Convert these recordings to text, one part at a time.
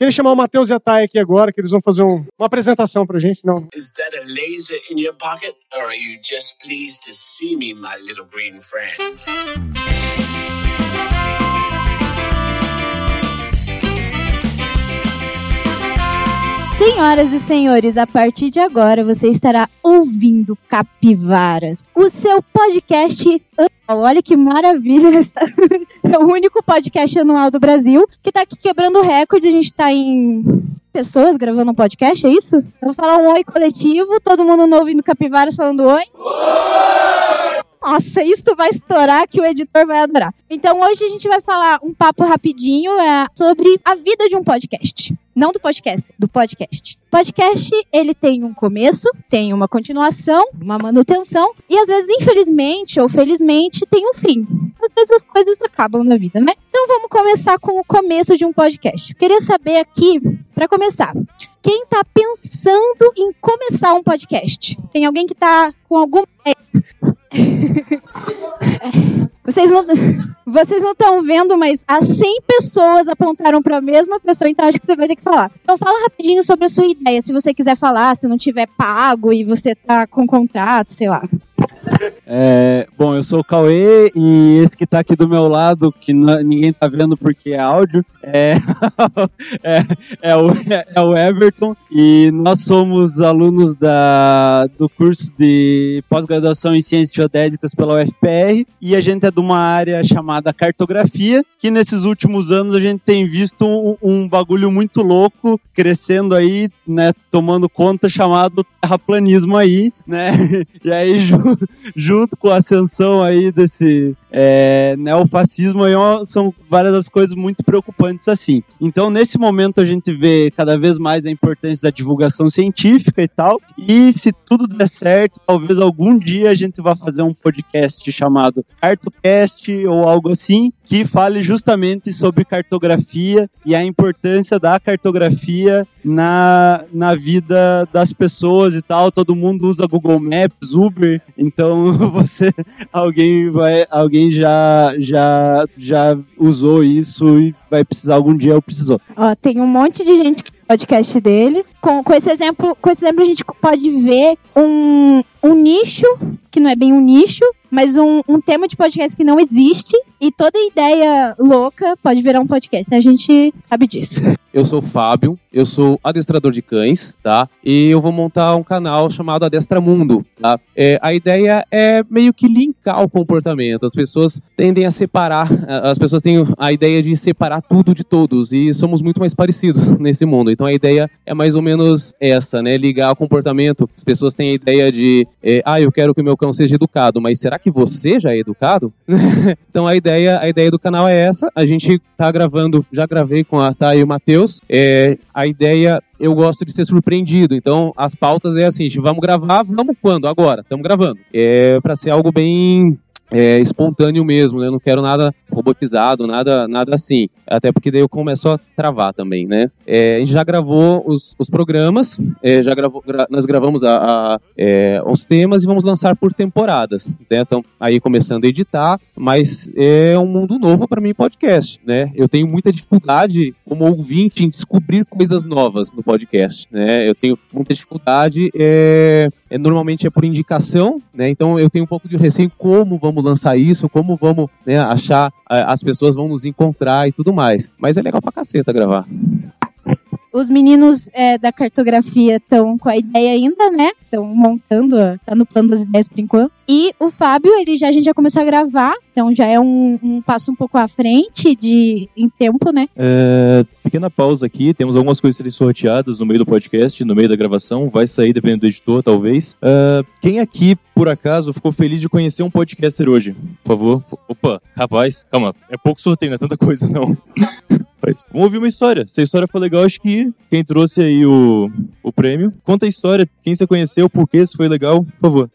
Queria chamar o Matheus e a Thay aqui agora, que eles vão fazer um, uma apresentação pra gente. Não. Is that a laser in your pocket? Or are you just pleased to see me, my little green friend? Senhoras e senhores, a partir de agora você estará ouvindo Capivaras, o seu podcast anual. Olha que maravilha! É o único podcast anual do Brasil que está aqui quebrando recorde. A gente está em pessoas gravando um podcast, é isso? Eu vou falar um oi coletivo, todo mundo novo ouvindo Capivaras falando oi. Nossa, isso vai estourar que o editor vai adorar. Então hoje a gente vai falar um papo rapidinho é, sobre a vida de um podcast. Não do podcast, do podcast. Podcast, ele tem um começo, tem uma continuação, uma manutenção, e às vezes, infelizmente ou felizmente, tem um fim. Às vezes as coisas acabam na vida, né? Então vamos começar com o começo de um podcast. Eu queria saber aqui, para começar, quem tá pensando em começar um podcast? Tem alguém que tá com algum. Vocês não vocês não estão vendo, mas as 100 pessoas apontaram para a mesma pessoa, então acho que você vai ter que falar. Então fala rapidinho sobre a sua ideia, se você quiser falar, se não tiver pago e você tá com contrato, sei lá. É, bom, eu sou o Cauê e esse que tá aqui do meu lado, que ninguém tá vendo porque é áudio, é, é, é, o, é, o, Everton. E nós somos alunos da, do curso de pós-graduação em Ciências Geodésicas pela UFPR e a gente é de uma área chamada cartografia, que nesses últimos anos a gente tem visto um, um bagulho muito louco crescendo aí, né, tomando conta chamado terraplanismo aí, né, e aí junto com a ascensão aí desse é, neofascismo aí são várias das coisas muito preocupantes assim. Então, nesse momento, a gente vê cada vez mais a importância da divulgação científica e tal. E se tudo der certo, talvez algum dia a gente vá fazer um podcast chamado Cartocast ou algo assim, que fale justamente sobre cartografia e a importância da cartografia na, na vida das pessoas e tal. Todo mundo usa Google Maps, Uber, então você alguém vai alguém já já já usou isso e vai precisar algum dia ou precisou. Ó, tem um monte de gente que podcast dele. Com, com esse exemplo, com esse exemplo a gente pode ver um, um nicho que não é bem um nicho, mas um, um tema de podcast que não existe e toda ideia louca pode virar um podcast, né? A gente sabe disso. Eu sou o Fábio, eu sou adestrador de cães, tá? E eu vou montar um canal chamado Adestramundo, tá? É, a ideia é meio que linkar o comportamento. As pessoas tendem a separar, as pessoas têm a ideia de separar tudo de todos e somos muito mais parecidos nesse mundo. Então a ideia é mais ou menos essa, né? Ligar o comportamento. As pessoas têm a ideia de, é, ah, eu quero que o meu cão seja educado, mas será que você já é educado? então a ideia, a ideia do canal é essa. A gente tá gravando, já gravei com a Thay e o Matheus. É, a ideia eu gosto de ser surpreendido. Então, as pautas é assim: vamos gravar, vamos quando? Agora, estamos gravando. É para ser algo bem é, espontâneo mesmo, né? Eu não quero nada robotizado, nada, nada assim. Até porque daí eu começo a travar também, né? É, a gente já gravou os, os programas, é, já gravou, gra nós gravamos a, a é, os temas e vamos lançar por temporadas. Né? Então, aí começando a editar, mas é um mundo novo para mim podcast, né? Eu tenho muita dificuldade como ouvinte em descobrir coisas novas no podcast, né? Eu tenho muita dificuldade, é, é normalmente é por indicação, né? Então eu tenho um pouco de receio como vamos vamos lançar isso, como vamos né, achar, as pessoas vão nos encontrar e tudo mais. Mas é legal pra caceta gravar. Os meninos é, da cartografia estão com a ideia ainda, né? Estão montando, tá no plano das ideias por enquanto. E o Fábio, ele já, a gente já começou a gravar, então já é um, um passo um pouco à frente de, em tempo, né? É, pequena pausa aqui, temos algumas coisas serem sorteadas no meio do podcast, no meio da gravação, vai sair dependendo do editor, talvez. É, quem aqui, por acaso, ficou feliz de conhecer um podcaster hoje? Por favor. Opa, rapaz, calma, é pouco sorteio, não é tanta coisa não. Vamos ouvir uma história. Se a história for legal, acho que quem trouxe aí o, o prêmio, conta a história, quem você conheceu, por que se foi legal, por favor.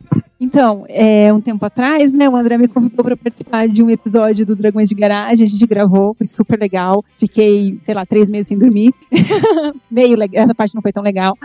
Então, é, um tempo atrás, né, o André me convidou para participar de um episódio do Dragões de Garagem, a gente gravou, foi super legal. Fiquei, sei lá, três meses sem dormir. Meio legal, essa parte não foi tão legal.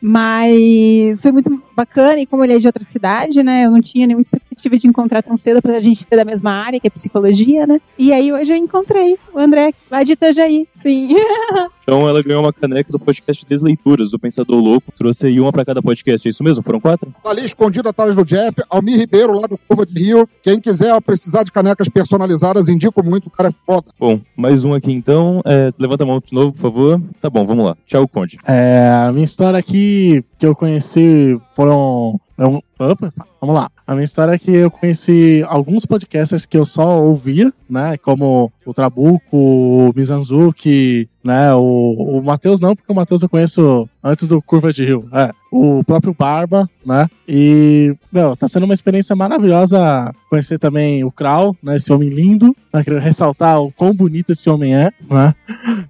Mas foi muito bacana, e como ele é de outra cidade, né, eu não tinha nenhuma expectativa de encontrar tão cedo para a gente ser da mesma área, que é psicologia, né. E aí hoje eu encontrei o André, lá de Itajaí, sim. Então ela ganhou uma caneca do podcast Desleituras, do Pensador Louco. Trouxe aí uma para cada podcast, é isso mesmo? Foram quatro? Tá ali escondido atrás do Jeff, Almir Ribeiro, lá do Curva de Rio. Quem quiser precisar de canecas personalizadas, indico muito, o cara é foda. Bom, mais um aqui então. É, levanta a mão de novo, por favor. Tá bom, vamos lá. Tchau, Conde. É, a minha história aqui que eu conheci foram. の eu- opa, vamos lá. A minha história é que eu conheci alguns podcasters que eu só ouvia, né? Como o Trabuco, o Mizanzuki, né? O, o Matheus não, porque o Matheus eu conheço antes do Curva de Rio. É, o próprio Barba, né? E, meu, tá sendo uma experiência maravilhosa conhecer também o Krau, né? Esse homem lindo. Né, queria ressaltar o quão bonito esse homem é, né?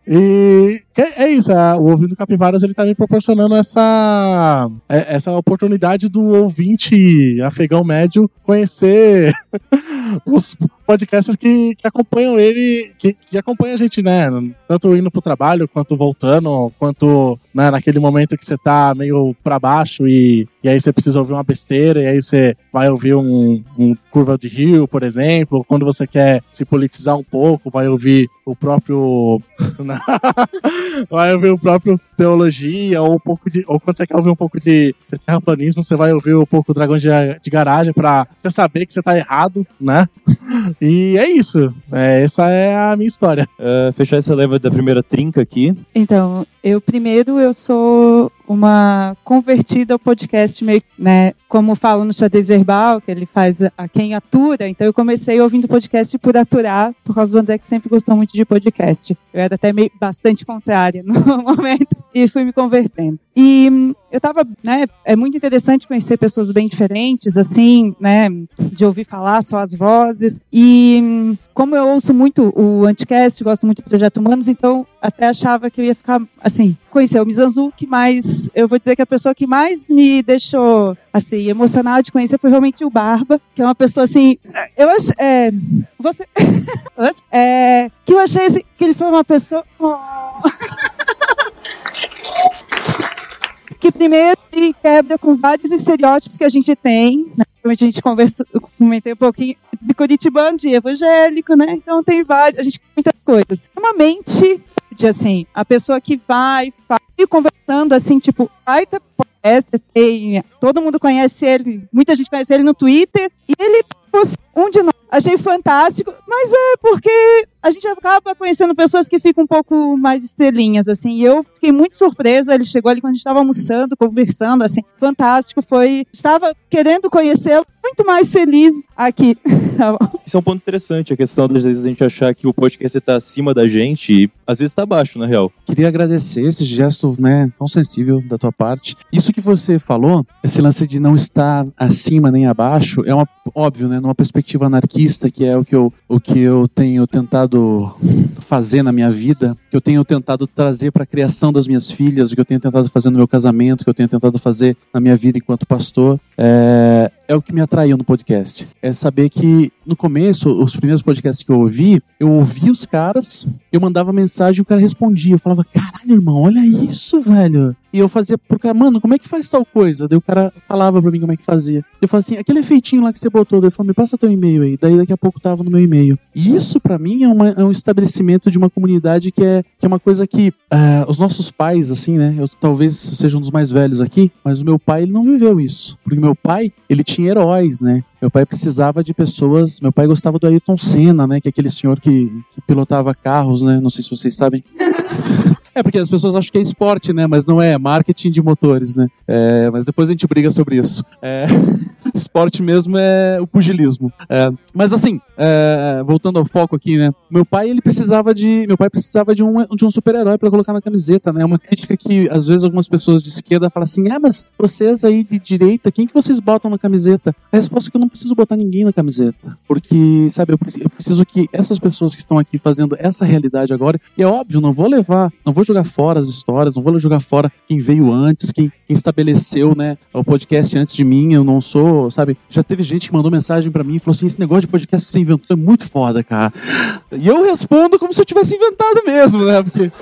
E é isso, é, o Ouvindo Capivaras ele tá me proporcionando essa, é- essa oportunidade do ouvinte afegão médio conhecer os podcasters que, que acompanham ele, que, que acompanham a gente, né? Tanto indo pro trabalho, quanto voltando, quanto né, naquele momento que você tá meio pra baixo e, e aí você precisa ouvir uma besteira, e aí você vai ouvir um, um Curva de Rio, por exemplo, quando você quer se politizar um pouco, vai ouvir o próprio. vai ouvir o próprio Teologia, ou um pouco de. Ou quando você quer ouvir um pouco de, de terraplanismo, você vai ouvir um pouco Dragões de, de Garagem pra você saber que você tá errado, né? E é isso. É, essa é a minha história. É, fechar essa leva da primeira trinca aqui. Então, eu primeiro eu sou uma convertida ao podcast meio, né, como falo no xadrez verbal, que ele faz a, quem atura, então eu comecei ouvindo podcast por aturar, por causa do André que sempre gostou muito de podcast. Eu era até meio bastante contrária no momento e fui me convertendo. E hum, eu tava, né, é muito interessante conhecer pessoas bem diferentes, assim, né, de ouvir falar só as vozes. E hum, como eu ouço muito o Anticast, gosto muito do Projeto Humanos, então até achava que eu ia ficar, assim, conhecer o Mizanzuki, mas eu vou dizer que a pessoa que mais me deixou, assim, emocionada de conhecer foi realmente o Barba, que é uma pessoa, assim, eu acho, é, você, é, que eu achei, assim, que ele foi uma pessoa... Oh. que primeiro ele quebra com vários estereótipos que a gente tem, né? A gente conversou, eu comentei um pouquinho de curitibano, de evangélico, né? Então tem vários, a gente tem muitas coisas. É Uma mente assim, a pessoa que vai, vai conversando assim, tipo, vai ter tem, todo mundo conhece ele, muita gente conhece ele no Twitter, e ele fosse um de nós. Achei fantástico, mas é porque a gente acaba conhecendo pessoas que ficam um pouco mais estrelinhas, assim. E eu fiquei muito surpresa. Ele chegou ali quando a gente estava almoçando, conversando, assim, fantástico. Foi. Estava querendo conhecê-lo, muito mais feliz aqui. Tá. Isso é um ponto interessante, a questão das vezes a gente achar que o podcast está acima da gente e às vezes está abaixo, na real. Queria agradecer esse gesto, né, tão sensível da tua parte. Isso que você falou, esse lance de não estar acima nem abaixo, é uma óbvio, né, numa perspectiva anarquista, que é o que eu, o que eu tenho tentado fazer na minha vida, que eu tenho tentado trazer para a criação das minhas filhas, o que eu tenho tentado fazer no meu casamento, o que eu tenho tentado fazer na minha vida enquanto pastor, é, é o que me atraiu no podcast. É saber que no começo, os primeiros podcasts que eu ouvi, eu ouvia os caras, eu mandava mensagem e o cara respondia. Eu falava, caralho, irmão, olha isso, velho. E eu fazia pro cara, mano, como é que faz tal coisa? Daí o cara falava pra mim como é que fazia. Eu falava assim, aquele efeitinho lá que você botou, daí eu falei, me passa teu e-mail aí. Daí daqui a pouco tava no meu e-mail. E isso pra mim é, uma- é um estabelecimento de uma comunidade que é, que é uma coisa que ah, os nossos pais, assim, né? Eu talvez seja um dos mais velhos aqui, mas o meu pai, ele não viveu isso. Porque meu pai, ele tinha heróis, né? Meu pai precisava de pessoas. Meu pai gostava do Ayrton Senna, né? Que é aquele senhor que, que pilotava carros, né? Não sei se vocês sabem. É, porque as pessoas acham que é esporte, né? Mas não é, é marketing de motores, né? É, mas depois a gente briga sobre isso. É, esporte mesmo é o pugilismo. É, mas assim, é, voltando ao foco aqui, né? Meu pai, ele precisava de. Meu pai precisava de um, de um super-herói pra colocar na camiseta, né? Uma crítica que às vezes algumas pessoas de esquerda falam assim: ah, mas vocês aí de direita, quem que vocês botam na camiseta? A resposta é que eu não preciso botar ninguém na camiseta. Porque, sabe, eu preciso que essas pessoas que estão aqui fazendo essa realidade agora, e é óbvio, não vou levar, não vou jogar fora as histórias, não vou jogar fora quem veio antes, quem, quem estabeleceu, né, o podcast antes de mim, eu não sou, sabe, já teve gente que mandou mensagem pra mim e falou assim, esse negócio de podcast que você inventou é muito foda, cara. E eu respondo como se eu tivesse inventado mesmo, né, porque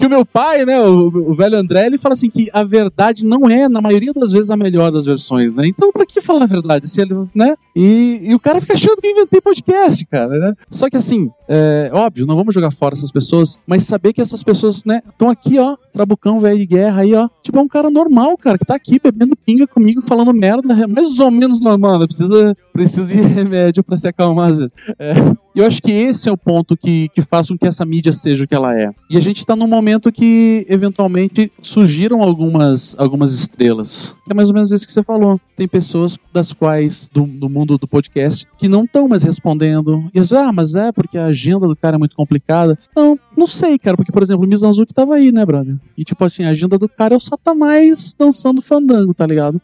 que o meu pai, né, o, o, velho André, ele fala assim que a verdade não é, na maioria das vezes, a melhor das versões, né? Então, pra que falar a verdade? Se ele, né? E, e o cara fica achando que eu inventei podcast, cara, né? Só que assim, é, óbvio, não vamos jogar fora essas pessoas, mas saber que essas pessoas, né, estão aqui, ó, trabucão velho de guerra aí, ó. Tipo, é um cara normal, cara, que tá aqui bebendo pinga comigo, falando merda, é mais ou menos normal, né? Precisa, precisa de remédio para se acalmar. É. Eu acho que esse é o ponto que, que faz com que essa mídia seja o que ela é. E a gente tá num momento que, eventualmente, surgiram algumas, algumas estrelas. É mais ou menos isso que você falou. Tem pessoas das quais, do, do mundo do podcast, que não estão mais respondendo. E vezes, ah, mas é porque a agenda do cara é muito complicada. Não, não sei, cara, porque, por exemplo, o Mizanzuki tava aí, né, brother? E tipo assim, a agenda do cara é o Satanás dançando fandango, tá ligado?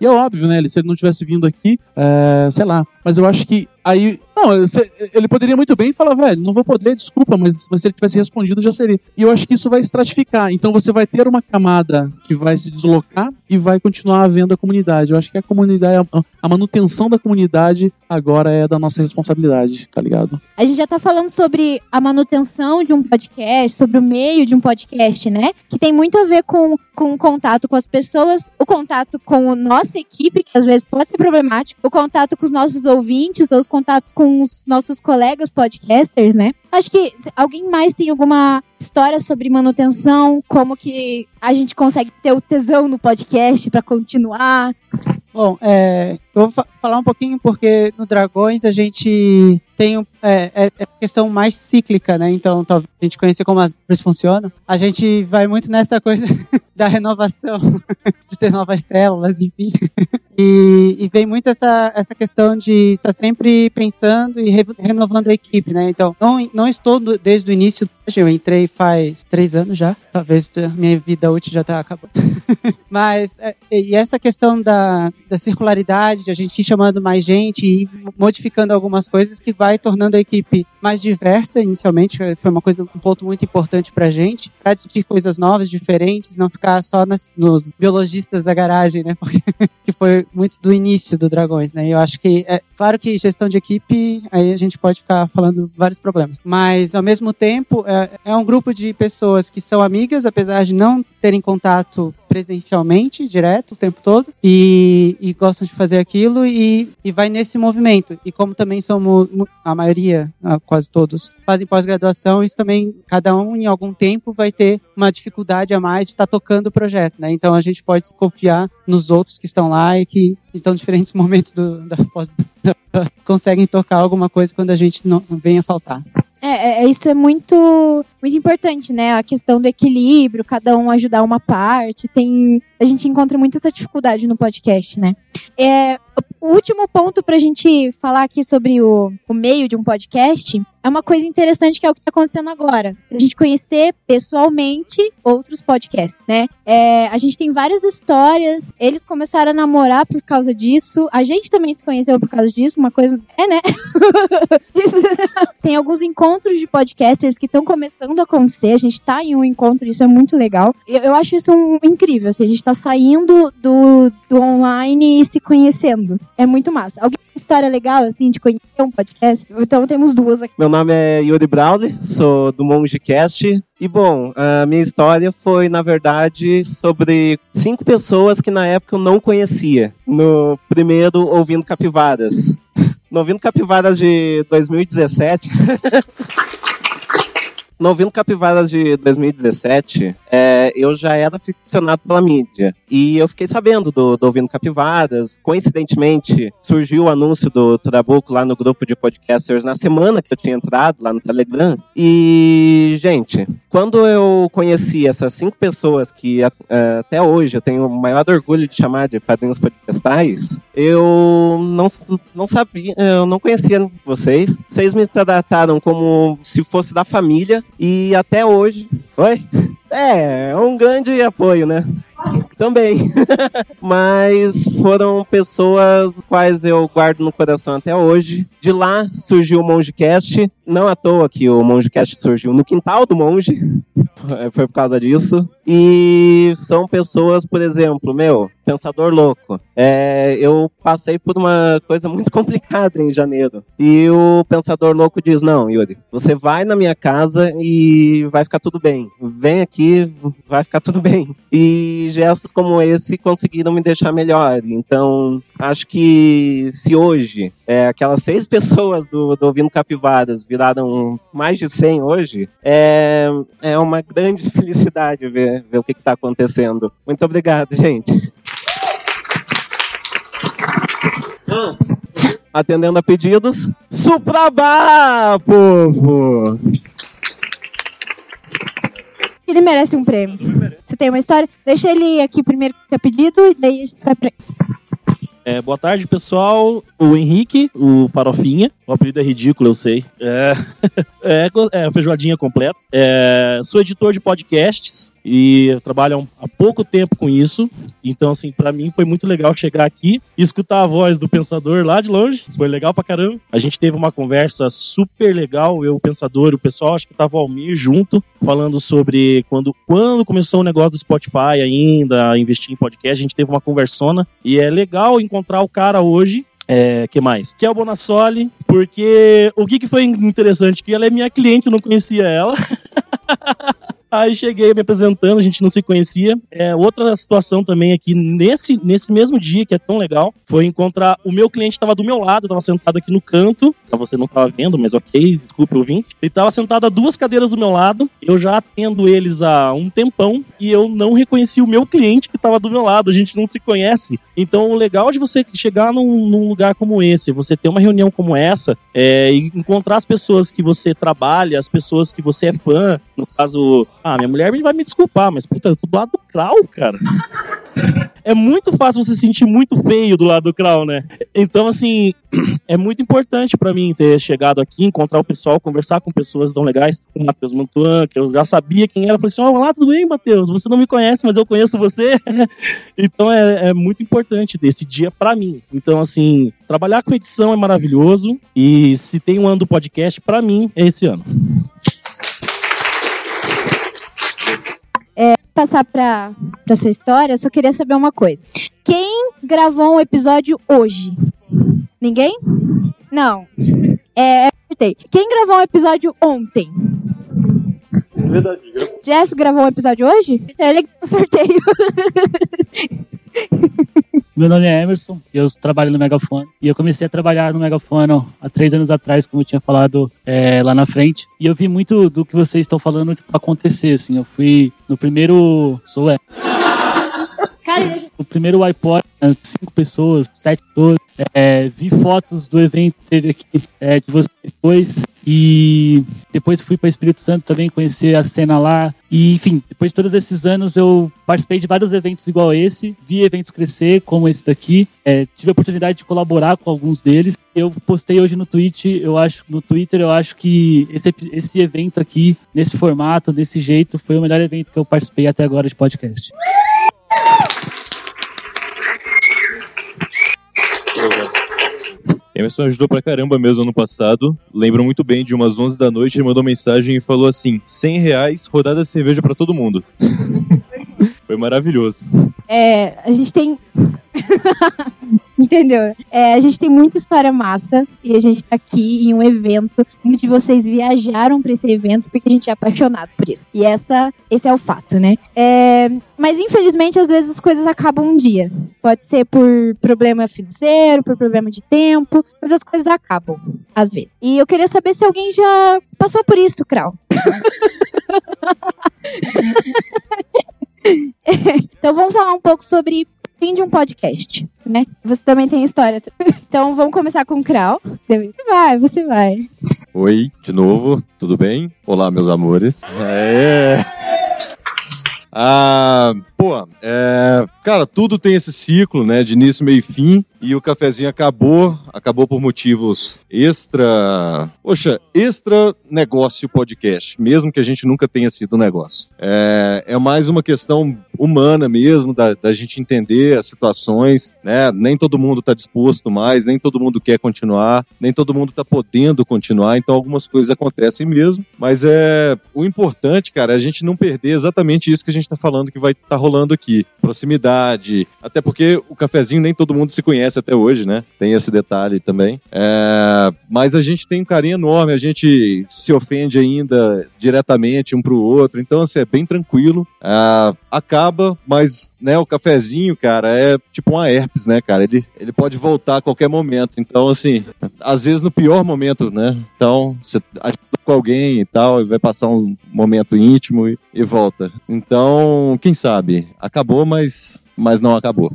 E é óbvio, né? Se ele não tivesse vindo aqui, é, sei lá. Mas eu acho que aí não, ele poderia muito bem falar, velho, não vou poder, desculpa, mas, mas se ele tivesse respondido já seria. E eu acho que isso vai estratificar. Então você vai ter uma camada que vai se deslocar e vai continuar havendo a comunidade. Eu acho que a comunidade, a, manutenção da comunidade agora é da nossa responsabilidade, tá ligado? A gente já tá falando sobre a manutenção de um podcast, sobre o meio de um podcast, né? Que tem muito a ver com, com o contato com as pessoas, o contato com a nossa equipe, que às vezes pode ser problemático, o contato com os nossos ouvintes, ou contatos com os nossos colegas podcasters, né? Acho que alguém mais tem alguma história sobre manutenção, como que a gente consegue ter o tesão no podcast para continuar. Bom, é, eu vou falar um pouquinho porque no Dragões a gente tem é, é, é questão mais cíclica, né? Então, talvez a gente conhecer como as coisas funcionam. A gente vai muito nessa coisa da renovação, de ter novas células, enfim. E, e vem muito essa, essa questão de estar tá sempre pensando e re, renovando a equipe, né? Então, não, não estou desde o início, eu entrei faz três anos já, talvez minha vida útil já está acabando. Mas, é, e essa questão da, da circularidade, de a gente ir chamando mais gente e modificando algumas coisas que vai tornando a equipe mais diversa inicialmente, foi uma coisa, um ponto muito importante pra gente, para discutir coisas novas, diferentes, não ficar só nas, nos biologistas da garagem, né? Porque, que foi muito do início do Dragões, né? Eu acho que, é claro que gestão de equipe, aí a gente pode ficar falando vários problemas, mas ao mesmo tempo é, é um grupo de pessoas que são amigas, apesar de não terem contato presencialmente, direto, o tempo todo, e, e gostam de fazer aquilo e, e vai nesse movimento. E como também somos, a maioria, quase todos, fazem pós-graduação, isso também, cada um em algum tempo vai ter uma dificuldade a mais de estar tá tocando o projeto, né? Então a gente pode confiar nos outros que estão lá e que estão em diferentes momentos do, da pós conseguem tocar alguma coisa quando a gente não, venha faltar. É, é, isso é muito, muito importante, né? A questão do equilíbrio, cada um ajudar uma parte. Tem, a gente encontra muita essa dificuldade no podcast, né? É, o último ponto para a gente falar aqui sobre o, o meio de um podcast é uma coisa interessante que é o que está acontecendo agora. A gente conhecer pessoalmente outros podcasts, né? É, a gente tem várias histórias. Eles começaram a namorar por causa disso. A gente também se conheceu por causa disso. Uma coisa. É, né? tem alguns encontros de podcasters que estão começando a acontecer. A gente está em um encontro, isso é muito legal. Eu, eu acho isso um, incrível. Assim, a gente está saindo do, do online e se conhecendo. É muito massa. Alguém tem história legal, assim, de conhecer um podcast? Então temos duas aqui. Meu nome é Yuri Brown, sou do Mongecast. E bom, a minha história foi, na verdade, sobre cinco pessoas que na época eu não conhecia. No primeiro, ouvindo Capivaras. No Ouvindo Capivaras de 2017. no Ouvindo Capivaras de 2017, é, eu já era ficcionado pela mídia. E eu fiquei sabendo do, do Ouvindo Capivaras. Coincidentemente, surgiu o anúncio do Trabuco lá no grupo de podcasters na semana que eu tinha entrado lá no Telegram. E, gente, quando eu conheci essas cinco pessoas que até hoje eu tenho o maior orgulho de chamar de padrinhos podcastais, eu não, não sabia, eu não conhecia vocês. Vocês me trataram como se fosse da família e até hoje. Oi? É, é um grande apoio, né? Também. Mas foram pessoas quais eu guardo no coração até hoje. De lá surgiu o Mongecast. Não à toa que o Mongecast surgiu no quintal do monge. Foi por causa disso. E são pessoas, por exemplo, meu, Pensador Louco. É, eu passei por uma coisa muito complicada em janeiro. E o Pensador Louco diz: Não, Yuri, você vai na minha casa e vai ficar tudo bem. Vem aqui, vai ficar tudo bem. E gestos como esse conseguiram me deixar melhor. Então, acho que se hoje é, aquelas seis pessoas do, do Ouvindo Capivaras viraram mais de 100 hoje, é, é uma grande felicidade ver, ver o que está acontecendo. Muito obrigado, gente. Atendendo a pedidos, Suprabá, povo! Ele merece um prêmio. Você tem uma história? Deixa ele aqui primeiro que é pedido e daí a gente vai pra É, boa tarde, pessoal. O Henrique, o Farofinha. O apelido é ridículo, eu sei. É, é, é feijoadinha completa. É, sou editor de podcasts e trabalho há pouco tempo com isso. Então, assim, para mim foi muito legal chegar aqui e escutar a voz do pensador lá de longe. Foi legal pra caramba. A gente teve uma conversa super legal, eu, o pensador, o pessoal, acho que tava o Almir junto, falando sobre quando, quando começou o negócio do Spotify ainda, investir em podcast. A gente teve uma conversona e é legal encontrar o cara hoje é, que mais? Que é o Bonassoli, porque o que, que foi interessante? Que ela é minha cliente, eu não conhecia ela. Aí cheguei me apresentando, a gente não se conhecia. É, outra situação também aqui, nesse, nesse mesmo dia, que é tão legal, foi encontrar o meu cliente estava do meu lado, estava sentado aqui no canto. Você não estava vendo, mas ok, desculpe ouvinte. Ele estava sentado a duas cadeiras do meu lado. Eu já atendo eles há um tempão e eu não reconheci o meu cliente que estava do meu lado. A gente não se conhece. Então, o legal de você chegar num, num lugar como esse, você ter uma reunião como essa, é, e encontrar as pessoas que você trabalha, as pessoas que você é fã, no caso, ah, minha mulher vai me desculpar, mas puta, eu tô do lado do Krau, cara. É muito fácil você se sentir muito feio do lado do Krau, né? Então, assim, é muito importante para mim ter chegado aqui, encontrar o pessoal, conversar com pessoas tão legais, o Matheus Mantuan, que eu já sabia quem era. Falei assim: Olá, tudo bem, Matheus? Você não me conhece, mas eu conheço você. então, é, é muito importante esse dia para mim. Então, assim, trabalhar com edição é maravilhoso e se tem um ano do podcast, para mim, é esse ano. É, passar para a sua história, eu só queria saber uma coisa. Quem gravou um episódio hoje? Ninguém? Não. É. Quem gravou um episódio ontem? Verdade. Jeff gravou um episódio hoje? Então ele que sorteio. Meu nome é Emerson, eu trabalho no Megafone. E eu comecei a trabalhar no Megafone há três anos atrás, como eu tinha falado é, lá na frente. E eu vi muito do que vocês estão falando acontecer, assim. Eu fui no primeiro... Sou é. O primeiro iPod, né, cinco pessoas, sete pessoas. É, vi fotos do evento que teve aqui é, de vocês depois. E depois fui para Espírito Santo também conhecer a cena lá. E, enfim, depois de todos esses anos eu participei de vários eventos igual esse, vi eventos crescer, como esse daqui. É, tive a oportunidade de colaborar com alguns deles. Eu postei hoje no Twitter, eu acho, no Twitter, eu acho que esse, esse evento aqui, nesse formato, desse jeito, foi o melhor evento que eu participei até agora de podcast. Emerson ajudou pra caramba mesmo ano passado. Lembro muito bem de umas 11 da noite, ele mandou mensagem e falou assim: 100 reais, rodada de cerveja pra todo mundo. Foi maravilhoso. É, a gente tem. Entendeu? É, a gente tem muita história massa e a gente tá aqui em um evento. Muitos de vocês viajaram para esse evento porque a gente é apaixonado por isso. E essa, esse é o fato, né? É, mas infelizmente, às vezes as coisas acabam um dia. Pode ser por problema financeiro, por problema de tempo, mas as coisas acabam, às vezes. E eu queria saber se alguém já passou por isso, Krau. então vamos falar um pouco sobre fim de um podcast, né? Você também tem história. Então vamos começar com o Krau. Você vai, você vai. Oi, de novo, tudo bem? Olá, meus amores. É. Ah, pô, é, cara, tudo tem esse ciclo, né, de início, meio e fim, e o cafezinho acabou, acabou por motivos extra, poxa, extra negócio podcast, mesmo que a gente nunca tenha sido negócio. É, é mais uma questão humana mesmo, da, da gente entender as situações, né, nem todo mundo está disposto mais, nem todo mundo quer continuar, nem todo mundo está podendo continuar, então algumas coisas acontecem mesmo, mas é, o importante, cara, é a gente não perder exatamente isso que a gente está falando que vai estar tá rolando rolando aqui. Proximidade, até porque o cafezinho nem todo mundo se conhece até hoje, né? Tem esse detalhe também. É, mas a gente tem um carinho enorme, a gente se ofende ainda diretamente um pro outro, então assim, é bem tranquilo. É, acaba, mas né, o cafezinho, cara, é tipo uma herpes, né, cara? Ele, ele pode voltar a qualquer momento. Então, assim, às vezes no pior momento, né? Então, você ajuda com alguém e tal, e vai passar um momento íntimo e, e volta. Então, quem sabe? Acabou, mas, mas não acabou.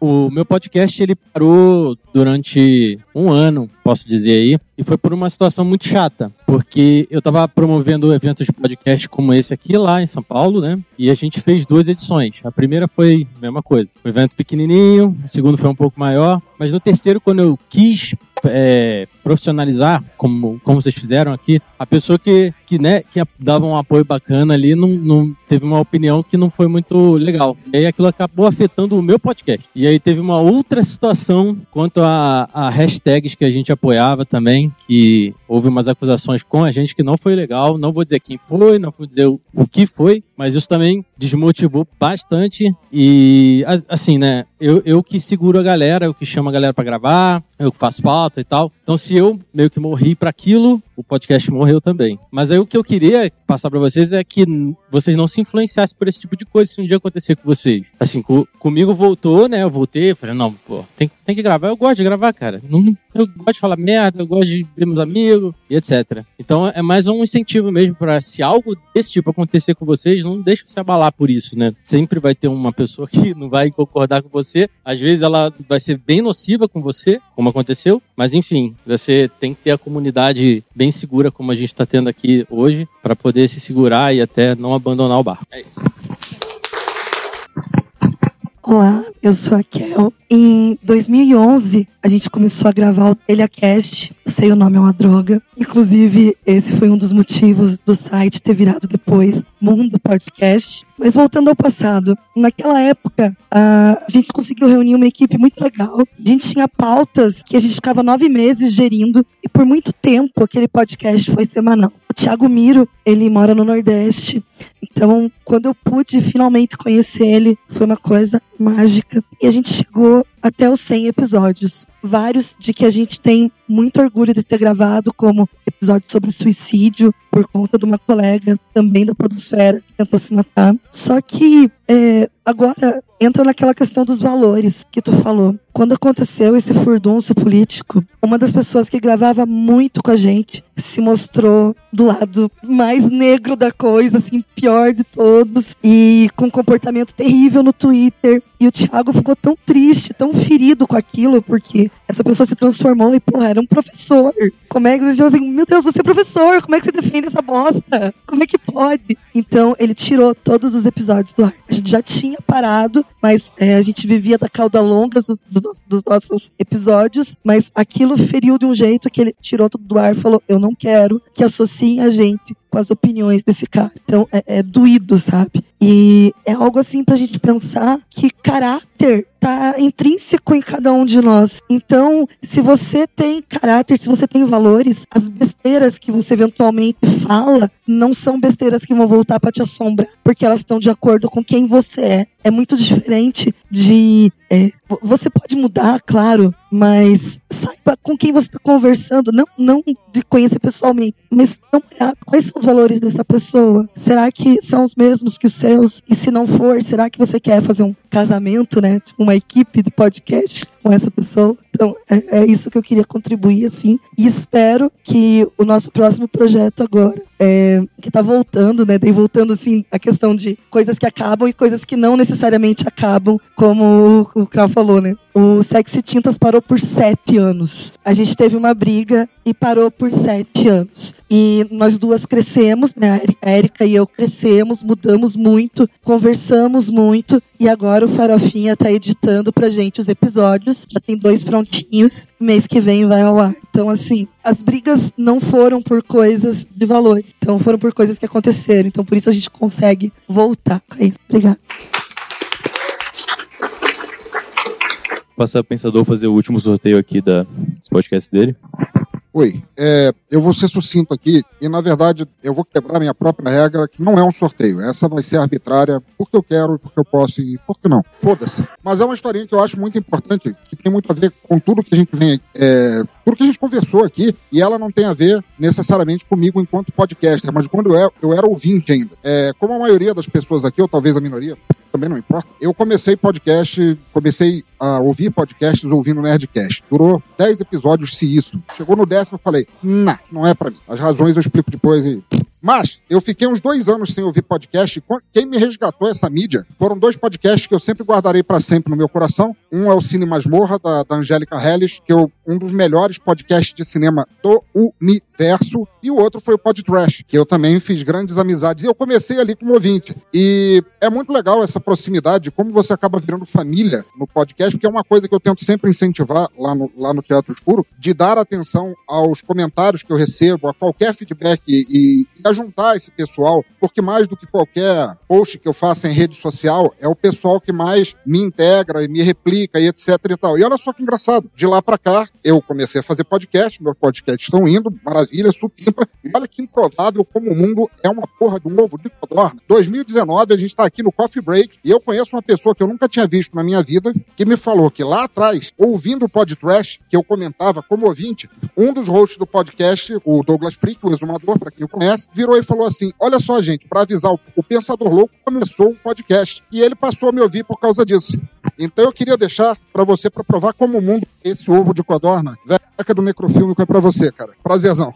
O meu podcast ele parou durante um ano, posso dizer aí, e foi por uma situação muito chata, porque eu estava promovendo eventos de podcast como esse aqui lá em São Paulo, né? E a gente fez duas edições. A primeira foi a mesma coisa, um evento pequenininho, o segundo foi um pouco maior, mas no terceiro, quando eu quis é, profissionalizar, como, como vocês fizeram aqui, a pessoa que, que, né, que dava um apoio bacana ali não, não teve uma opinião que não foi muito legal. E aí aquilo acabou afetando o meu podcast. E aí teve uma outra situação quanto a, a hashtags que a gente apoiava também, que houve umas acusações com a gente que não foi legal. Não vou dizer quem foi, não vou dizer o, o que foi, mas isso também desmotivou bastante. E assim, né? Eu, eu que seguro a galera, eu que chamo a galera para gravar, eu que faço falta e tal. Então, se eu meio que morri para aquilo, o podcast morreu também. Mas aí o que eu queria passar para vocês é que vocês não se influenciassem por esse tipo de coisa se um dia acontecer com vocês. Assim, co comigo voltou, né? Eu voltei, falei, não, pô, tem, tem que gravar. Eu gosto de gravar, cara. Não, eu gosto de falar merda, eu gosto de ver meus amigos e etc. Então é mais um incentivo mesmo para se algo desse tipo acontecer com vocês, não deixe se abalar por isso, né? Sempre vai ter uma pessoa que não vai concordar com você. Às vezes ela vai ser bem nociva com você, como aconteceu, mas enfim, você tem que ter a comunidade bem segura como a gente está tendo aqui hoje para poder se segurar e até não abandonar o barco. É isso. Olá, eu sou a Kel. Em 2011, a gente começou a gravar o Telecast. Eu sei o nome é uma droga. Inclusive, esse foi um dos motivos do site ter virado depois Mundo Podcast. Mas voltando ao passado, naquela época, a gente conseguiu reunir uma equipe muito legal. A gente tinha pautas que a gente ficava nove meses gerindo. E por muito tempo, aquele podcast foi semanal. O Thiago Miro, ele mora no Nordeste. Então, quando eu pude finalmente conhecer ele, foi uma coisa mágica. E a gente chegou até os 100 episódios. Vários de que a gente tem muito orgulho de ter gravado, como episódio sobre suicídio, por conta de uma colega também da Podosfera que tentou se matar. Só que é, agora entra naquela questão dos valores que tu falou. Quando aconteceu esse furdunço político, uma das pessoas que gravava muito com a gente se mostrou do lado mais negro da coisa, assim, pior de todos, e com um comportamento terrível no Twitter. E o Thiago ficou tão triste, tão ferido com aquilo, porque essa pessoa se transformou e, porra, era um professor. Como é que eles assim, meu Deus, você é professor, como é que você defende essa bosta? Como é que pode? Então, ele tirou todos os episódios do ar. A gente já tinha parado, mas é, a gente vivia da cauda longa do, do, dos nossos episódios, mas aquilo feriu de um jeito que ele tirou tudo do ar e falou: Eu não quero que associem a gente com as opiniões desse cara. Então é, é doído, sabe? E é algo assim pra gente pensar que caráter tá intrínseco em cada um de nós. Então, se você tem caráter, se você tem valores, as besteiras que você eventualmente fala não são besteiras que vão voltar para te assombrar, porque elas estão de acordo com quem você é. É muito diferente de. É, você pode mudar, claro, mas saiba com quem você está conversando, não, não de conhecer pessoalmente, mas não, quais são os valores dessa pessoa? Será que são os mesmos que os seus? E se não for, será que você quer fazer um casamento, né? Tipo, uma equipe de podcast com essa pessoa? Então, é, é isso que eu queria contribuir, assim. E espero que o nosso próximo projeto agora, é, que tá voltando, né? Daí voltando, assim, a questão de coisas que acabam e coisas que não necessariamente acabam, como o Krau falou, né? O Sexo e Tintas parou por sete anos. A gente teve uma briga e parou por sete anos. E nós duas crescemos, né? A Erika e eu crescemos, mudamos muito, conversamos muito. E agora o Farofinha tá editando pra gente os episódios. Já tem dois prontinhos. Mês que vem vai ao ar. Então, assim, as brigas não foram por coisas de valores. Então, foram por coisas que aconteceram. Então, por isso a gente consegue voltar. É isso. Obrigada. Passar o pensador fazer o último sorteio aqui da, desse podcast dele. Oi, é, eu vou ser sucinto aqui e, na verdade, eu vou quebrar minha própria regra, que não é um sorteio. Essa vai ser arbitrária porque eu quero, porque eu posso e porque não. Foda-se. Mas é uma historinha que eu acho muito importante, que tem muito a ver com tudo que a gente vem, é, tudo que a gente conversou aqui, e ela não tem a ver necessariamente comigo enquanto podcaster, mas quando eu era, eu era ouvinte ainda. É, como a maioria das pessoas aqui, ou talvez a minoria, também não importa, eu comecei podcast, comecei a ouvir podcasts ouvindo Nerdcast. Durou 10 episódios, se isso. Chegou no décimo, falei, não, não é para mim. As razões eu explico depois e mas eu fiquei uns dois anos sem ouvir podcast. Quem me resgatou essa mídia foram dois podcasts que eu sempre guardarei para sempre no meu coração. Um é o Cine Masmorra, da, da Angélica Helles, que é um dos melhores podcasts de cinema do universo. E o outro foi o Pod Trash, que eu também fiz grandes amizades. E eu comecei ali como ouvinte. E é muito legal essa proximidade, como você acaba virando família no podcast, porque é uma coisa que eu tento sempre incentivar lá no, lá no Teatro Escuro, de dar atenção aos comentários que eu recebo, a qualquer feedback e, e juntar esse pessoal, porque mais do que qualquer post que eu faça em rede social, é o pessoal que mais me integra e me replica e etc e tal. E olha só que engraçado, de lá para cá, eu comecei a fazer podcast, meus podcasts estão indo, maravilha, supimpa, e olha que improvável como o mundo é uma porra de um ovo de codorna. 2019, a gente tá aqui no Coffee Break, e eu conheço uma pessoa que eu nunca tinha visto na minha vida, que me falou que lá atrás, ouvindo o podcast, que eu comentava como ouvinte, um dos hosts do podcast, o Douglas Freak, o exumador, para quem o conhece, virou e falou assim: Olha só, gente, para avisar, o, Pensador Louco começou um podcast e ele passou a me ouvir por causa disso. Então eu queria deixar para você, para provar como o mundo esse ovo de codorna, Veca do Necrofílmico é para você, cara. Prazerzão.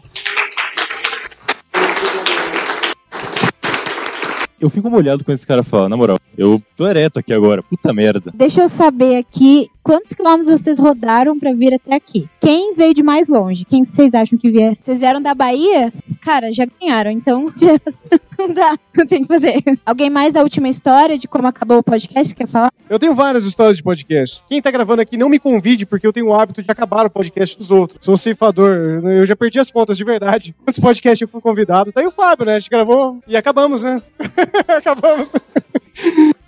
Eu fico molhado quando esse cara fala, na moral. Eu tô ereto aqui agora, puta merda. Deixa eu saber aqui quantos quilômetros vocês rodaram pra vir até aqui. Quem veio de mais longe? Quem vocês acham que vier? Vocês vieram da Bahia? Cara, já ganharam, então não dá, não tem que fazer. Alguém mais a última história de como acabou o podcast quer falar? Eu tenho várias histórias de podcast. Quem tá gravando aqui não me convide, porque eu tenho o hábito de acabar o podcast dos outros. Sou um ceifador. Eu já perdi as contas de verdade. Quantos podcasts eu fui convidado? Tá aí o Fábio, né? A gente gravou e acabamos, né? acabamos.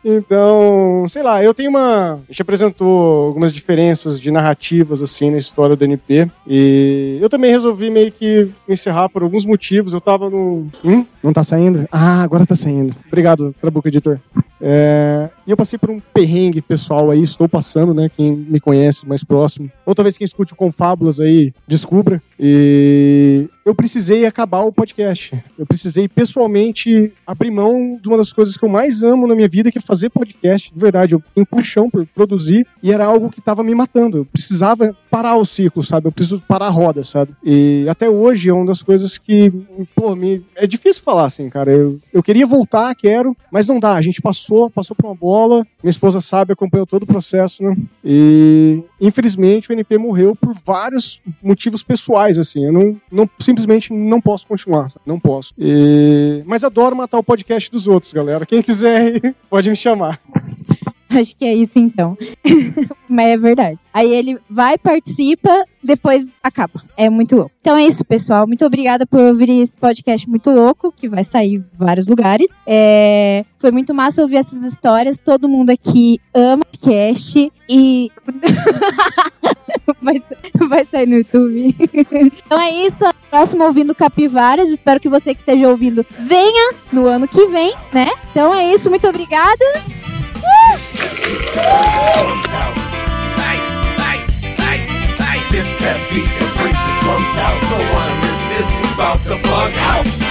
Então, sei lá, eu tenho uma. A gente apresentou algumas diferenças de narrativas, assim, na história do NP. E eu também resolvi meio que encerrar por alguns motivos. Eu tava no. Hum? Não tá saindo? Ah, agora tá saindo. Obrigado, Trabuco Editor. É, e eu passei por um perrengue pessoal aí, estou passando, né? Quem me conhece mais próximo. Ou talvez quem escute o Confábulas aí descubra. E eu precisei acabar o podcast. Eu precisei pessoalmente abrir mão de uma das coisas que eu mais amo na minha vida, que é fazer podcast. De verdade, eu tenho paixão por produzir e era algo que estava me matando. Eu precisava parar o ciclo, sabe? Eu preciso parar a roda, sabe? E até hoje é uma das coisas que, pô, me... é difícil falar assim, cara. Eu, eu queria voltar, quero, mas não dá. A gente passou, passou por uma bola. Minha esposa sabe, acompanhou todo o processo, né? E infelizmente o NP morreu por vários motivos pessoais, assim. Eu não, não simplesmente não posso continuar, não posso. E... Mas adoro matar o podcast dos outros, galera. Quem quiser pode me chamar. Acho que é isso então. Mas é verdade. Aí ele vai, participa, depois acaba. É muito louco. Então é isso, pessoal. Muito obrigada por ouvir esse podcast muito louco, que vai sair em vários lugares. É... Foi muito massa ouvir essas histórias. Todo mundo aqui ama podcast e. vai, vai sair no YouTube. então é isso. Próximo ouvindo Capivaras. Espero que você que esteja ouvindo venha no ano que vem, né? Então é isso. Muito obrigada. This that beat that the drums out. Don't wanna miss this, we bout to bug out.